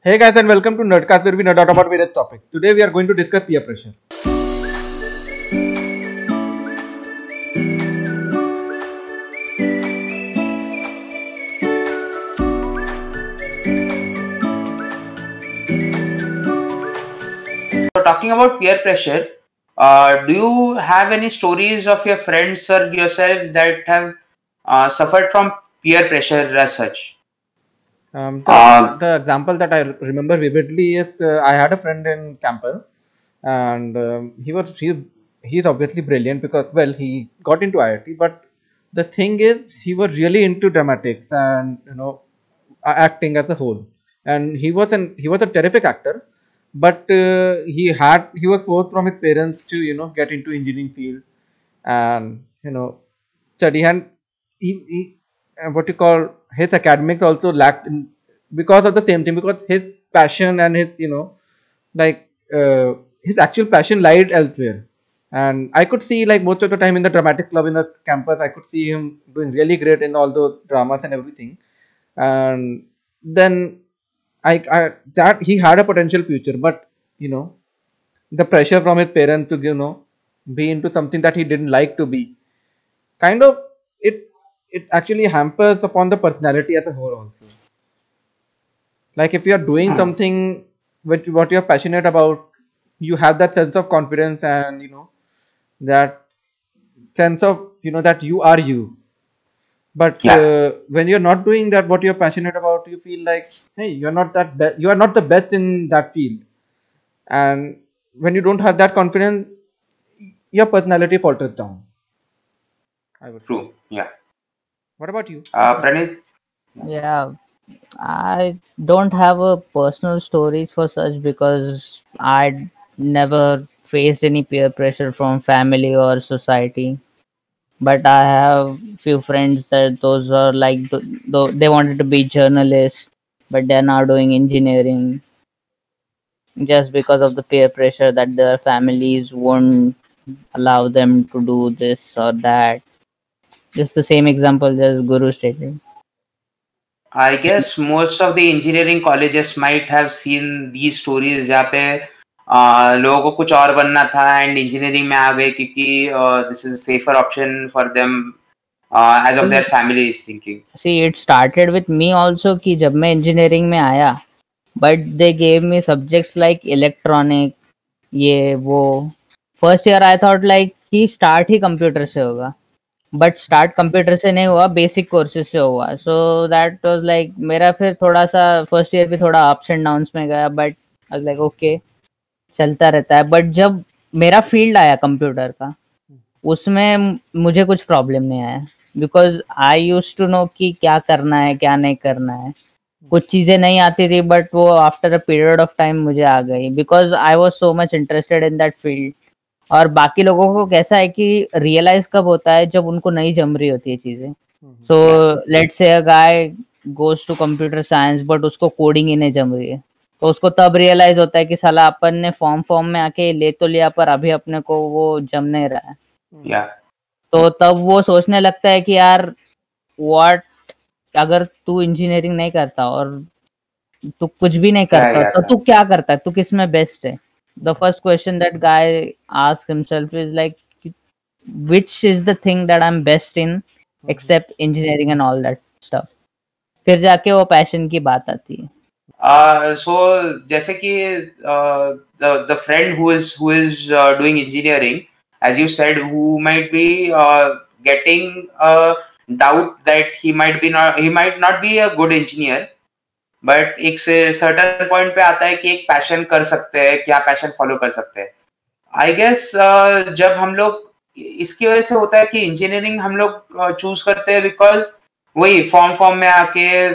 Hey guys and welcome to Nerdcast where we nerd out about various topics. Today we are going to discuss peer pressure. So talking about peer pressure, uh, do you have any stories of your friends or yourself that have uh, suffered from peer pressure as such? Um, the, Um, the example that I remember vividly is uh, I had a friend in campus and um, he was he, he's obviously brilliant because well he got into IIT but the thing is he was really into dramatics and you know acting as a whole. And he was an he was a terrific actor but uh, he had he was forced from his parents to you know get into engineering field. And you know study and he, he uh, what you call his academics also lacked in, because of the same thing because his passion and his you know like uh, his actual passion lied elsewhere. And i could see like most of the time in the dramatic club in the campus i could see him doing really great in all those dramas and everything. And then I, I that he had a potential future but you know the pressure from his parents to you know be into something that he didn't like to be kind of it actually hampers upon the personality as a whole also like if you are doing Hmm. something which what you're passionate about you have that sense of confidence and you know that sense of you know that you are you but Yeah. uh, when you're not doing that what you're passionate about you feel like hey you're not that be- you are not the best in that field and when you don't have that confidence your personality falters down i would say True. Yeah. What about you Uh, Pranit, Yeah, I don't have a personal stories for such because I never faced any peer pressure from family or society. But I have few friends that those are like th- th- they wanted to be journalists, but they're now doing engineering just because of the peer pressure that their families won't allow them to do this or that. Just the same example as Guru stated. I guess most of the engineering colleges might have seen these stories जहाँ पे uh, लोगों को कुछ और बनना था and engineering में आ गए क्योंकि this is safer option for them as of their family is thinking see it started with me also कि जब मैं engineering में आया but they gave me subjects like electronic ये वो first year I thought like कि start ही computer से होगा but स्टार्ट कंप्यूटर से नहीं हुआ बेसिक कोर्सेज से हुआ. सो दैट was लाइक मेरा फिर थोड़ा सा फ़र्स्ट ईयर भी थोड़ा अप्स एंड downs में गया बट like, okay, चलता रहता है. बट जब मेरा फ़ील्ड आया कंप्यूटर का, उसमें मुझे कुछ प्रॉब्लम नहीं आया. Because I use to know कि क्या करना है, क्या नहीं करना है. कुछ चीज़ें नहीं आती थी बट वो after a period of time मुझे आ गई. Because I was so much interested in that field और बाकी लोगों को कैसा है कि रियलाइज़ कब होता है जब उनको नहीं जम रही होती है चीज़ें? So let say a guy goes to computer science but उसको कोडिंग ही नहीं जम रही है। तो उसको तब रियलाइज़ होता है कि साला अपन ने फॉर्म फॉर्म में आके ले तो लिया पर अभी अपने को वो जम नहीं रहा है। या तो तब वो सोचने लगता है कि यार व्हाट अगर तू इंजीनियरिंग नहीं करता और तू कुछ भी नहीं करता यार? तो तू क्या करता है? तू किसमें बेस्ट है? The first question that guy ask himself is like which is the thing that i'm best in except engineering and all that stuff फिर जाके वो पैशन की बात आती है Uh, so जैसे कि uh, the the friend who is who is uh, doing engineering, as you said, who might be uh, getting a doubt that he might be not he might but एक certain point पे आता है कि एक passion कर सकते हैं क्या पैशन फॉलो कर सकते हैं। आई गेस जब हम लोग इसकी वजह से होता है कि इंजीनियरिंग हम लोग चूज़ करते हैं बिकॉज़ वही फॉर्म फॉर्म में आके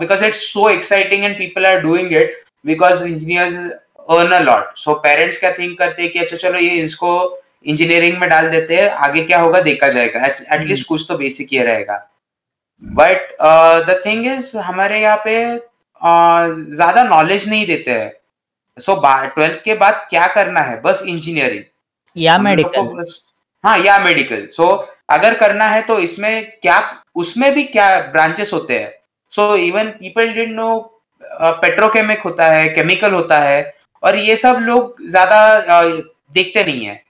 because it's so exciting and people are doing it because engineers earn a lot so parents क्या थिंक करते हैं कि अच्छा चलो ये इसको इंजीनियरिंग में डाल देते हैं आगे क्या होगा देखा जाएगा। एटलीस्ट कुछ तो बेसिक ये रहेगा। बट द थिंग इज़ हमारे यहाँ पे uh, ज़्यादा नॉलेज नहीं देते हैं। सो ट्वेल्थ के बाद क्या करना है? बस इंजीनियरिंग या मेडिकल हाँ या मेडिकल सो अगर करना है तो इसमें क्या उसमें भी क्या ब्रांचेस होते हैं? So even people did know petrochemic होता है केमिकल होता है और ये सब लोग ज़्यादा देखते नहीं है।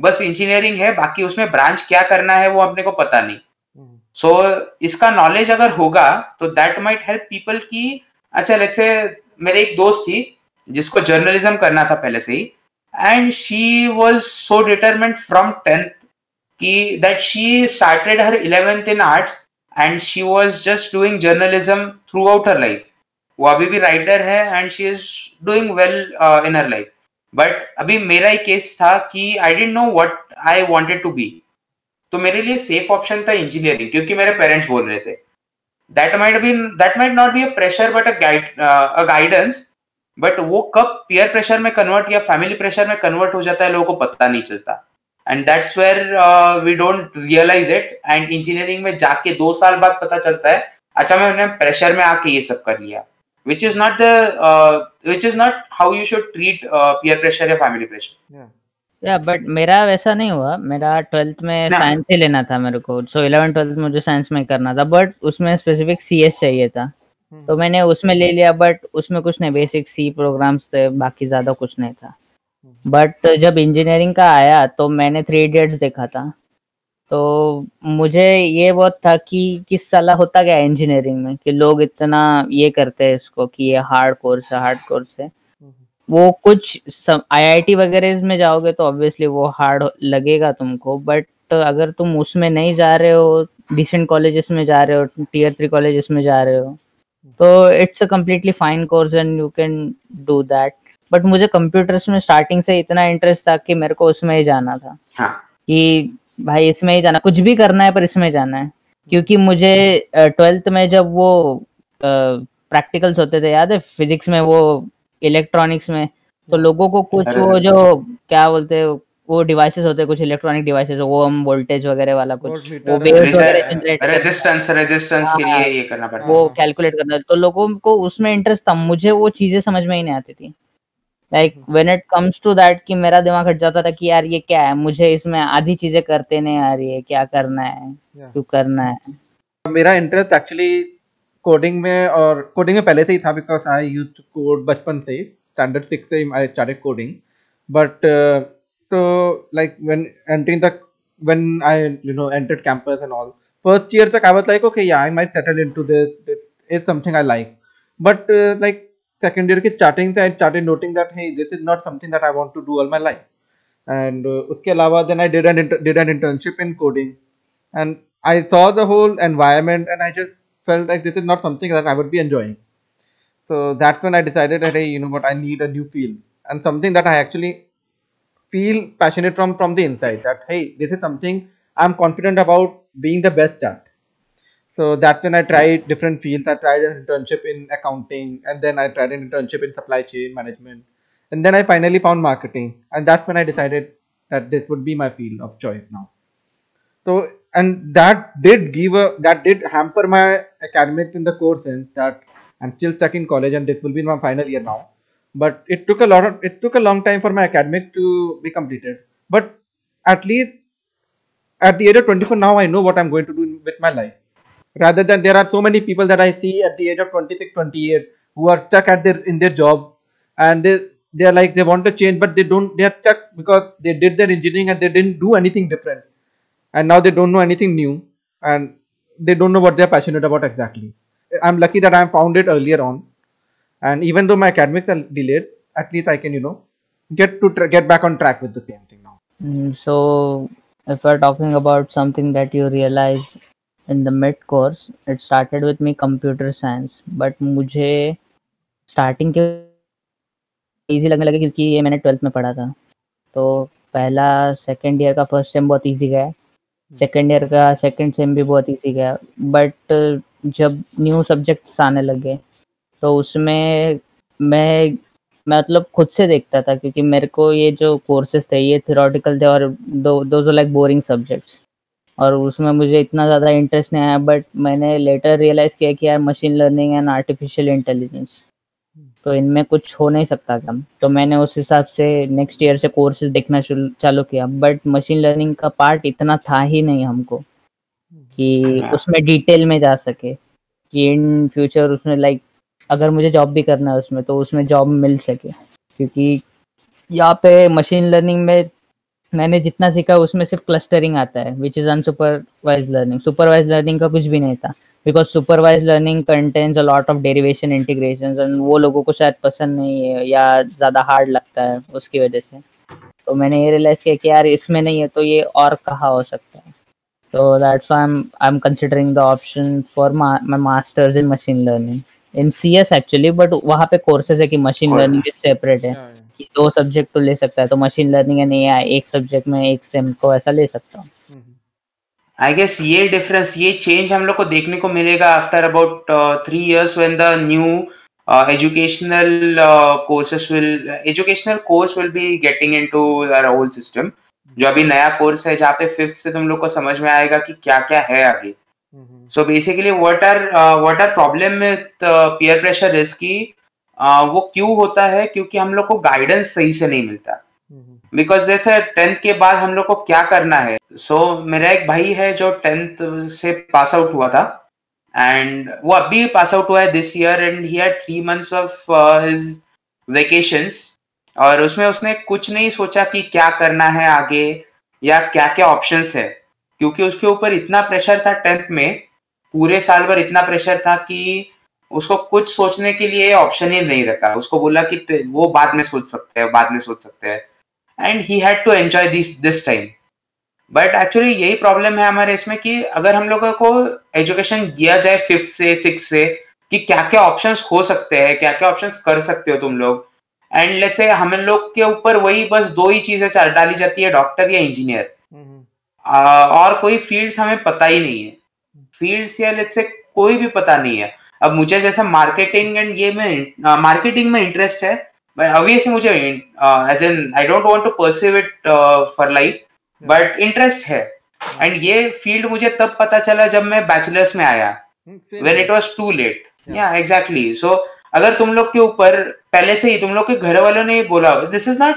बस इंजीनियरिंग है बाकी उसमें ब्रांच क्या करना है वो अपने को पता नहीं। सो so, इसका नॉलेज अगर होगा तो दैट माइट हेल्प पीपल की अच्छा लेट्स से मेरे एक दोस्त थी, जिसको जर्नलिज्म करना था पहले से ही and she was so determined from tenth कि that she started her eleventh in arts and she was just doing journalism throughout her life वो अभी भी राइटर है and she is doing well in her life but अभी मेरा ही case था कि I don't know what I wanted to be तो मेरे लिए सेफ़ ऑप्शन था इंजीनियरिंग क्योंकि मेरे पेरेंट्स बोल रहे थे। That might be that might not be a pressure but a guidance but वो कब पीयर प्रेशर में कन्वर्ट या फैमिली प्रेशर में कन्वर्ट हो जाता है लोगों को पता नहीं चलता। And that's where we don't realise it and engineering में जाके दो साल बाद पता चलता है अच्छा मैंने प्रेशर में आके ये सब कर लिया। Which is not the uh, which is not how you should treat uh, peer pressure या pressure yeah. या बट मेरा वैसा नहीं हुआ। मेरा ट्वेल्थ में साइंस ही लेना था मेरे को। सो इलेवन ट्वेल्थ मुझे साइंस में करना था। बट उसमें स्पेसिफिक सी एस चाहिए था। hmm. तो मैंने उसमें ले लिया बट उसमें कुछ नहीं। बेसिक सी प्रोग्राम्स थे बाकी ज़्यादा कुछ नहीं था। But hmm. जब इंजीनियरिंग का आया तो मैंने थ्री इडियट्स देखा था। तो मुझे ये बहुत था कि किस साल होता गया इंजीनियरिंग में कि लोग इतना ये करते हैं इसको कि ये हार्ड कोर्स है हार्ड कोर्स है। वो कुछ आईआईटी वगैरह में जाओगे तो ऑब्वियसली वो हार्ड लगेगा तुमको बट अगर तुम उसमें नहीं जा रहे हो डिसेंट कॉलेजेस में जा रहे हो टीयर थ्री कॉलेजेस में जा रहे हो तो it's a completely fine course and you can do that but मुझे कंप्यूटर्स में स्टार्टिंग से इतना इंटरेस्ट था कि मेरे को उसमें ही जाना था। हाँ. कि भाई इसमें ही जाना कुछ भी करना है पर इसमें जाना है। क्योंकि मुझे ट्वेल्थ में जब वो प्रैक्टिकल्स होते थे याद है? फिजिक्स में वो इलेक्ट्रॉनिक्स में तो लोगों को कुछ वो जो क्या बोलते हैं वो डिवाइसेस होते हैं कुछ इलेक्ट्रॉनिक डिवाइसेस वो हम वोल्टेज वगैरह वाला कुछ वो वेव्स वगैरह जनरेट रेजिस्टेंस रेजिस्टेंस के लिए ये करना पड़ता वो कैलकुलेट करना तो लोगों को उसमें इंटरेस्ट था मुझे वो चीज़ें समझ में ही नहीं आती थी। Like when it comes to that कि मेरा दिमाग हट जाता था कि यार ये क्या है मुझे इसमें आधी चीज़ें करते नहीं आ रही है क्या करना है क्यों करना है। मेरा इंटरेस्ट एक्चुअली कोडिंग में और कोडिंग में पहले से ही था बिकॉज़ आई यूज़ कोड बचपन से स्टैंडर्ड सिक्स से आई स्टार्टेड कोडिंग बट तो like when entering the when I you know entered campus and all first year तक I was like okay I might settle into this is something I like but like second year की charting से I started noting that hey this is not something that I want to do all my life and उसके अलावा then I did an did an internship in coding and I saw the whole environment and I just felt like this is not something that I would be enjoying so that's when I decided that hey you know what I need a new field and something that I actually feel passionate from from the inside that hey this is something I'm confident about being the best at so that's when I tried different fields. I tried an internship in accounting, and then I tried an internship in supply chain management, and then I finally found marketing, and that's when I decided that this would be my field of choice now. So and that did give a that did hamper my academics in the course sense that I'm still stuck in college and this will be my final year now. But it took a lot of it took a long time for my academic to be completed. But at least at the age of 24 now I know what I'm going to do with my life rather than there are so many people that I see at the age of 26, 28 who are stuck at their in their job and they they are like they want to change but they don't they are stuck because they did their engineering and they didn't do anything different and now they don't know anything new and they don't know what they are passionate about exactly. I'm lucky that I found it earlier on and even though my academics are delayed at least I can you know get to get back on track with the same thing now. Mm, so if we're talking about something that you realize in the mid course it started with me computer science but मुझे starting के easy लगने लगे क्योंकि ये मैंने twelfth में पढ़ा था तो पहला सेकेंड ईयर का फ़र्स्ट सेम बहुत इजी गया सेकेंड ईयर का सेकेंड सेम भी बहुत ईजी गया। बट जब न्यू सब्जेक्ट्स आने लगे तो उसमें मैं मतलब खुद से देखता था, क्योंकि मेरे को ये जो कोर्सेज थे, ये थियोरेटिकल थे और दो दो लाइक बोरिंग सब्जेक्ट्स और उसमें मुझे इतना ज़्यादा इंटरेस्ट नहीं आया बट मैंने लेटर रियलाइज़ किया कि यार machine learning and artificial intelligence तो इनमें कुछ हो नहीं सकता था तो मैंने उस हिसाब से नेक्स्ट ईयर से कोर्सेज देखना चालू किया। बट मशीन लर्निंग का पार्ट इतना था ही नहीं हमको कि उसमें डिटेल में जा सके कि इन फ्यूचर उसमें लाइक अगर मुझे जॉब भी करना है उसमें तो उसमें जॉब मिल सके। क्योंकि यहाँ पे मशीन लर्निंग में मैंने जितना सीखा उसमें सिर्फ़ क्लस्टरिंग आता है which is unsupervised learning supervised learning का कुछ भी नहीं था because supervised learning contains a lot of derivation integration and वो लोगों को शायद पसंद नहीं है या ज़्यादा हार्ड लगता है उसकी वजह से। तो मैंने ये रियलाइज़ किया कि यार इसमें नहीं है तो ये और कहाँ हो सकता है? तो that's I am I am considering the option for my masters in machine learning in C S actually but वहाँ पे कोर्सेज है कि मशीन लर्निंग इज़ सेपरेट है। कि दो सब्जेक्ट तो ले सकता है तो मशीन लर्निंग एंड एआई एक सब्जेक्ट में एक सेम को ऐसा ले सकता हूँ। आई गेस ये डिफरेंस ये चेंज हम लोग को देखने को मिलेगा after about three years when the new educational courses will educational course will be getting into our whole system जो अभी नया कोर्स है जहाँ पे फिफ्थ से तुम लोग को समझ में आएगा कि क्या क्या है आगे। So basically what are what are problem with peer pressure is की uh, वो क्यों होता है? क्योंकि हम लोग को गाइडेंस सही से नहीं मिलता। बिकॉज़ जैसे टेंथ के बाद हम लोग को क्या करना है? सो so, मेरा एक भाई है जो टेंथ से पास आउट हुआ था। एंड वो अभी पास आउट हुआ है this year and he had three months of his vacations और उसमें उसने कुछ नहीं सोचा कि क्या करना है आगे या क्या क्या ऑप्शंस है। क्योंकि उसके ऊपर इतना प्रेशर था टेंथ में पूरे साल भर इतना प्रेशर था कि उसको कुछ सोचने के लिए ऑप्शन ही नहीं रखा। उसको बोला कि वो बाद में सोच सकते हैं बाद में सोच सकते हैं। And he had to enjoy this this time but actually यही प्रॉब्लम है हमारे इसमें कि अगर हम लोगों को एजुकेशन दिया जाए फिफ्थ से सिक्स से कि क्या क्या ऑप्शंस हो सकते हैं क्या क्या ऑप्शंस कर सकते हो तुम लोग? एंड लेट्स से हम लोग के ऊपर वही बस दो ही चीज़ें चाल डाली जाती है डॉक्टर या इंजीनियर और कोई फील्ड्स हमें पता ही नहीं है। फील्ड्स या लेट्स से कोई भी पता नहीं है। अब मुझे जैसा मार्केटिंग एंड ये में मार्केटिंग में इंटरेस्ट है बट ऑब्वियसली मुझे as an I don't want to perceive it for life but interest है। एंड ये फ़ील्ड मुझे तब पता चला जब मैं बैचलर्स में आया when it was too late yeah exactly so अगर तुम लोग के ऊपर पहले से ही तुम लोग के घर वालों ने बोला this is not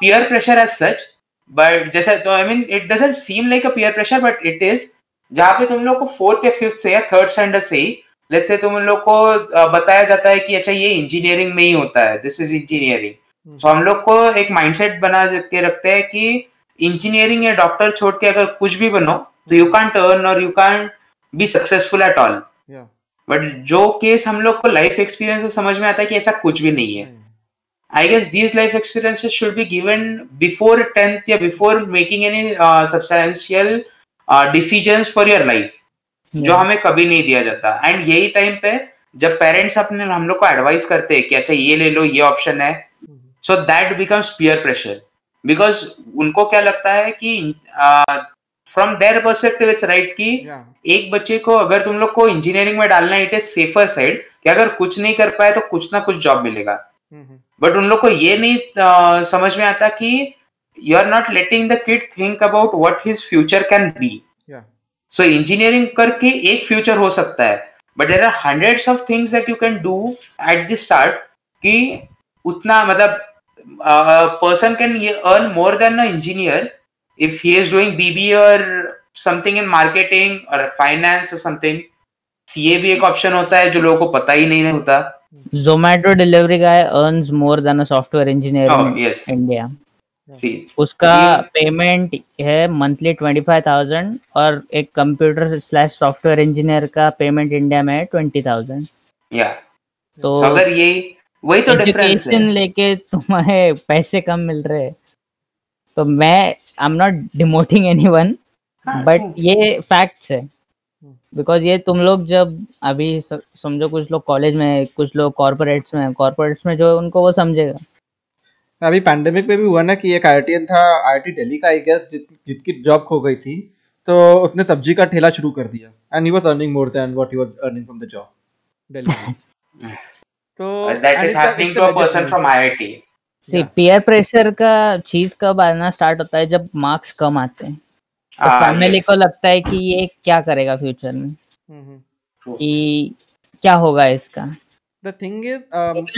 peer pressure as such but जैसे तो I mean it doesn't seem like a peer pressure but it is जहाँ पे तुम लोग को फोर्थ या फिफ्थ से या थर्ड स्टैंडर्ड से ही लेट्स से तुम लोग को बताया जाता है कि अच्छा ये इंजीनियरिंग में ही होता है दिस इज़ इंजीनियरिंग तो हम लोग को एक माइंडसेट बना के रखते हैं कि इंजीनियरिंग या डॉक्टर छोड़ के अगर कुछ भी बनो तो यू कैंट अर्न और you can be successful at all but जो केस हम लोग को लाइफ एक्सपीरियंस से समझ में आता है कि ऐसा कुछ भी नहीं है। I guess these life experiences should be given before tenth या before making any substantial decisions for your life जो हमें कभी नहीं दिया जाता। एंड यही टाइम पे जब पेरेंट्स अपने हम लोग को एडवाइस करते हैं कि अच्छा ये ले लो ये ऑप्शन है। So that becomes peer pressure because उनको क्या लगता है कि from their perspective it's right कि एक बच्चे को अगर तुम लोग को इंजीनियरिंग में डालना है इट इज़ सेफर साइड कि अगर कुछ नहीं कर पाए तो कुछ ना कुछ जॉब मिलेगा। बट उन लोग को ये नहीं uh, समझ में आता कि you are not letting the kid think about what his future can be so engineering करके एक फ्यूचर हो सकता है. But there are hundred of things that you can do at the start कि उतना मतलब person can earn more than a engineer if he is doing BBA और something in marketing और फाइनेंस और समथिंग सीए भी एक option होता है जो लोगों को पता ही नहीं होता. जोमैटो डिलीवरी का earns more than a software engineer in India See, उसका पेमेंट है मंथली ट्वेंटी फाइव थाउज़ेंड और एक कंप्यूटर स्लैश सॉफ्टवेयर इंजीनियर का पेमेंट इंडिया में है ट्वेंटी थाउज़ेंड या। तो अगर ये वही तो डिफरेंस है। लेके तुम्हें पैसे कम मिल रहे हैं। तो मैं I am not demoting anyone but ये फैक्ट्स है। Because hmm. ये तुम लोग जब अभी समझो कुछ लोग कॉलेज में कुछ लोग कॉर्पोरेट्स में कॉर्पोरेट्स में जो उनको वो समझेगा। अभी पैंडेमिक में भी हुआ ना कि एक आई था आई दिल्ली का आई गेस जिसकी जॉब खो गई थी तो उसने सब्ज़ी का ठेला शुरू कर दिया। And he was earning more than what he was earning from the job Delhi तो that is happening to a person from IIT see peer pressure का चीज़ कब आना स्टार्ट होता है जब मार्क्स कम आते हैं। तो फैमिली ah, को लगता है कि ये क्या करेगा फ्यूचर में। mm-hmm. कि क्या होगा इसका। द थिंग इज़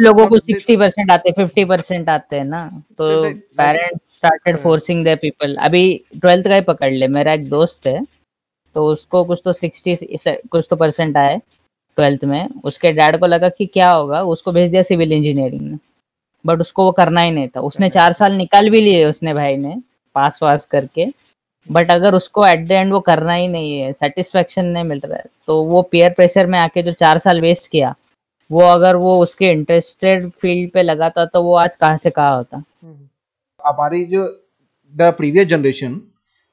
लोगों को 60 परसेंट आते हैं 50 परसेंट आते हैं ना। तो parents started forcing their people अभी ट्वेल्थ का ही पकड़ ले मेरा एक दोस्त है तो उसको कुछ तो 60 कुछ तो परसेंट आए ट्वेल्थ में। उसके डैड को लगा कि क्या होगा उसको भेज दिया सिविल इंजीनियरिंग में बट उसको वो करना ही नहीं था। उसने चार साल निकाल भी लिए उसने भाई ने पास वास करके। बट अगर उसको एट द एंड वो करना ही नहीं है सेटिस्फेक्शन नहीं मिल रहा है तो वो पेयर प्रेशर में आके जो चार साल वेस्ट किया वो अगर वो उसके इंटरेस्टेड फ़ील्ड पे लगाता तो वो आज कहाँ से कहा होता? हमारी जो the previous generation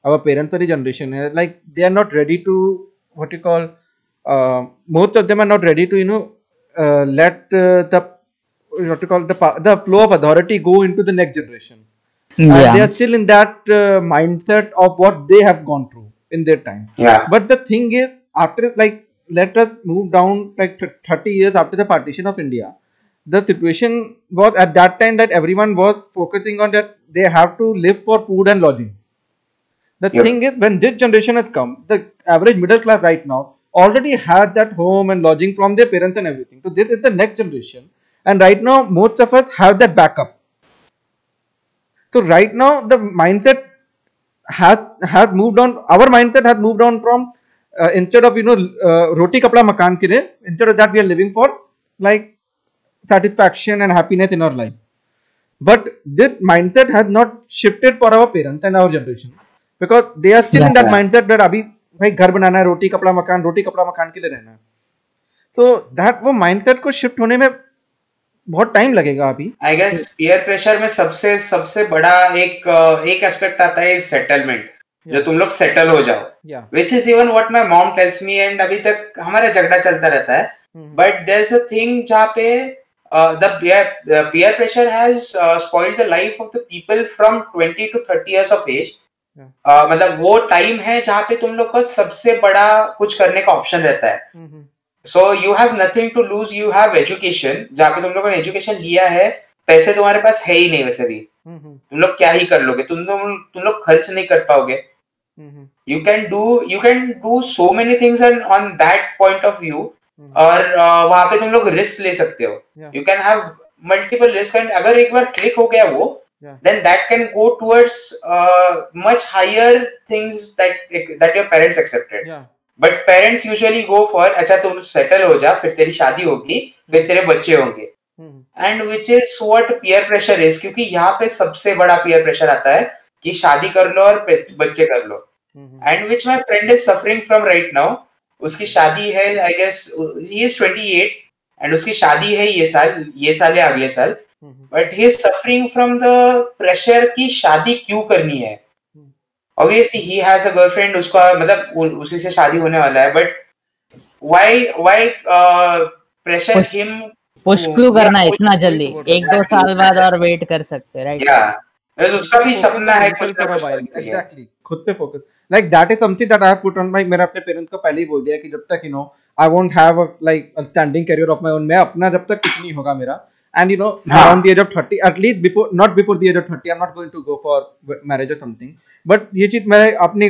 our parents वाली जनरेशन है like they are not ready to what you call most of them are not ready to you know let the what you call the the flow of authority go into the next generation they are still in that mindset of what they have gone through in their time but the thing is after like let us move down like 30 years after the partition of india. The situation was at that time that everyone was focusing on that they have to live for food and lodging. The yep. thing is when this generation has come the average middle class right now already has that home and lodging from their parents and everything. So this is the next generation. And right now most of us have that backup. So right now the mindset has has moved on our mindset has moved on from uh, instead of you know uh, roti kapda makan kire instead of that we are living for like satisfaction and happiness in our life but this mindset has not shifted for our parents and our generation because they are still yeah, in that yeah. mindset that अभी भाई घर बनाना है रोटी कपड़ा मकान रोटी कपड़ा मकान के लिए रहना है तो दैट वो माइंडसेट को शिफ्ट होने में बहुत टाइम लगेगा अभी आई गेस पीयर प्रेशर में सबसे सबसे बड़ा एक एक एस्पेक्ट आता है सेटलमेंट yeah. जो तुम लोग सेटल हो जाओ। Which is even what my mom tells me and अभी तक हमारा झगड़ा चलता रहता है। बट इज़ अ थिंग जहाँ पे the peer pressure has spoiled the life of the people from 20 to 30 years of age मतलब वो टाइम है जहाँ पे तुम लोग का सबसे बड़ा कुछ करने का ऑप्शन रहता है. So you have nothing to lose you have education जहाँ पे तुम लोगों ने एजुकेशन लिया है पैसे तुम्हारे पास है ही नहीं वैसे भी। तुम लोग क्या ही कर लोगे? तुम लोग तुम लोग खर्च नहीं कर पाओगे। You can do you can do so many things on that point of view और uh, वहाँ पे तुम लोग रिस्क ले सकते हो। You can have multiple risk and अगर एक बार क्लिक हो गया वो then that can go towards uh, much higher things that that your parents accepted. Yeah. But parents usually go for अच्छा तुम सेटल हो जा फिर तेरी शादी होगी फिर तेरे बच्चे होंगे। And which is what peer pressure is क्योंकि यहाँ पे सबसे बड़ा पियर प्रेशर आता है कि शादी कर लो और बच्चे कर लो। And which my friend is suffering from right now उसकी शादी है I guess he is twenty eight and उसकी शादी है ये साल ये साल या अगले साल. But he is suffering from the pressure की शादी क्यों करनी है? Obviously he has a girlfriend उसका मतलब उसी से शादी होने वाला है but why why pressure him push क्यों करना है इतना जल्दी? एक दो साल बाद और वेट कर सकते राइट या उसका भी सपना है कुछ करो भाई एग्जैक्टली खुद पे focus like that is something that I have put on my मैंने अपने पेरेंट्स को पहले ही बोल दिया कि जब तक you know I won't have like a standing career of my own मैं अपना जब तक कुछ नहीं होगा मेरा and you know yeah. around the age of 30 at least before not before the age of 30 i'm not going to go for marriage or something but ये चीज़ मैं अपने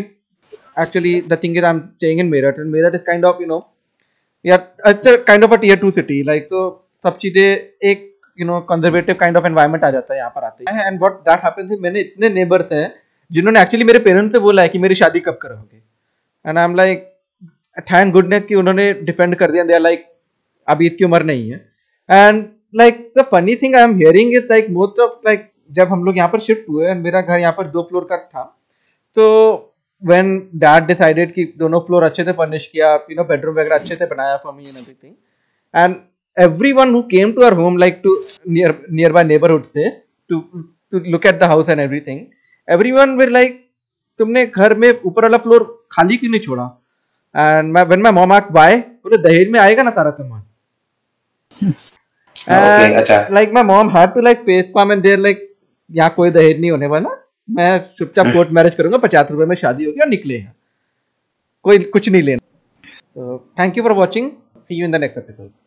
actually the thing is i'm staying in meerut and meerut is kind of you know yeah it's a kind of a tier 2 city like तो सब चीज़ें एक you know conservative kind of environment आ जाता है यहाँ पर आते हैं एंड व्हाट दैट हैपेंस मैंने इतने नेबर्स हैं जिन्होंने एक्चुअली मेरे पेरेंट्स से बोला है कि मेरी शादी कब करोगे? And I am like thank goodness कि उन्होंने डिफेंड कर दिया। दिया लाइक अभी इतनी उम्र नहीं है। And like the funny thing I am hearing is like most of like जब हम लोग यहाँ पर शिफ्ट हुए एंड मेरा घर यहाँ पर दो फ्लोर का था तो वेन डैड डिसाइडेड कि दोनों फ्लोर अच्छे से फर्निश किया यू नो बेडरूम वगैरह अच्छे से बनाया for me and everything and everyone who came to our home like to near nearby neighbourhood से to to look at the house and everything thing everything everyone were like तुमने घर में ऊपर वाला फ्लोर खाली क्यों नहीं छोड़ा? And when my mom asked why बोले दहेज में आएगा ना तारा and अच्छा। like my mom had to like face palm and they're like यहाँ कोई दहेज नहीं होने वाला। मैं चुपचाप कोर्ट मैरिज करूँगा पचास रुपए में शादी होगी और निकले हैं। कोई कुछ नहीं लेना। Thank you for watching see you in the next episode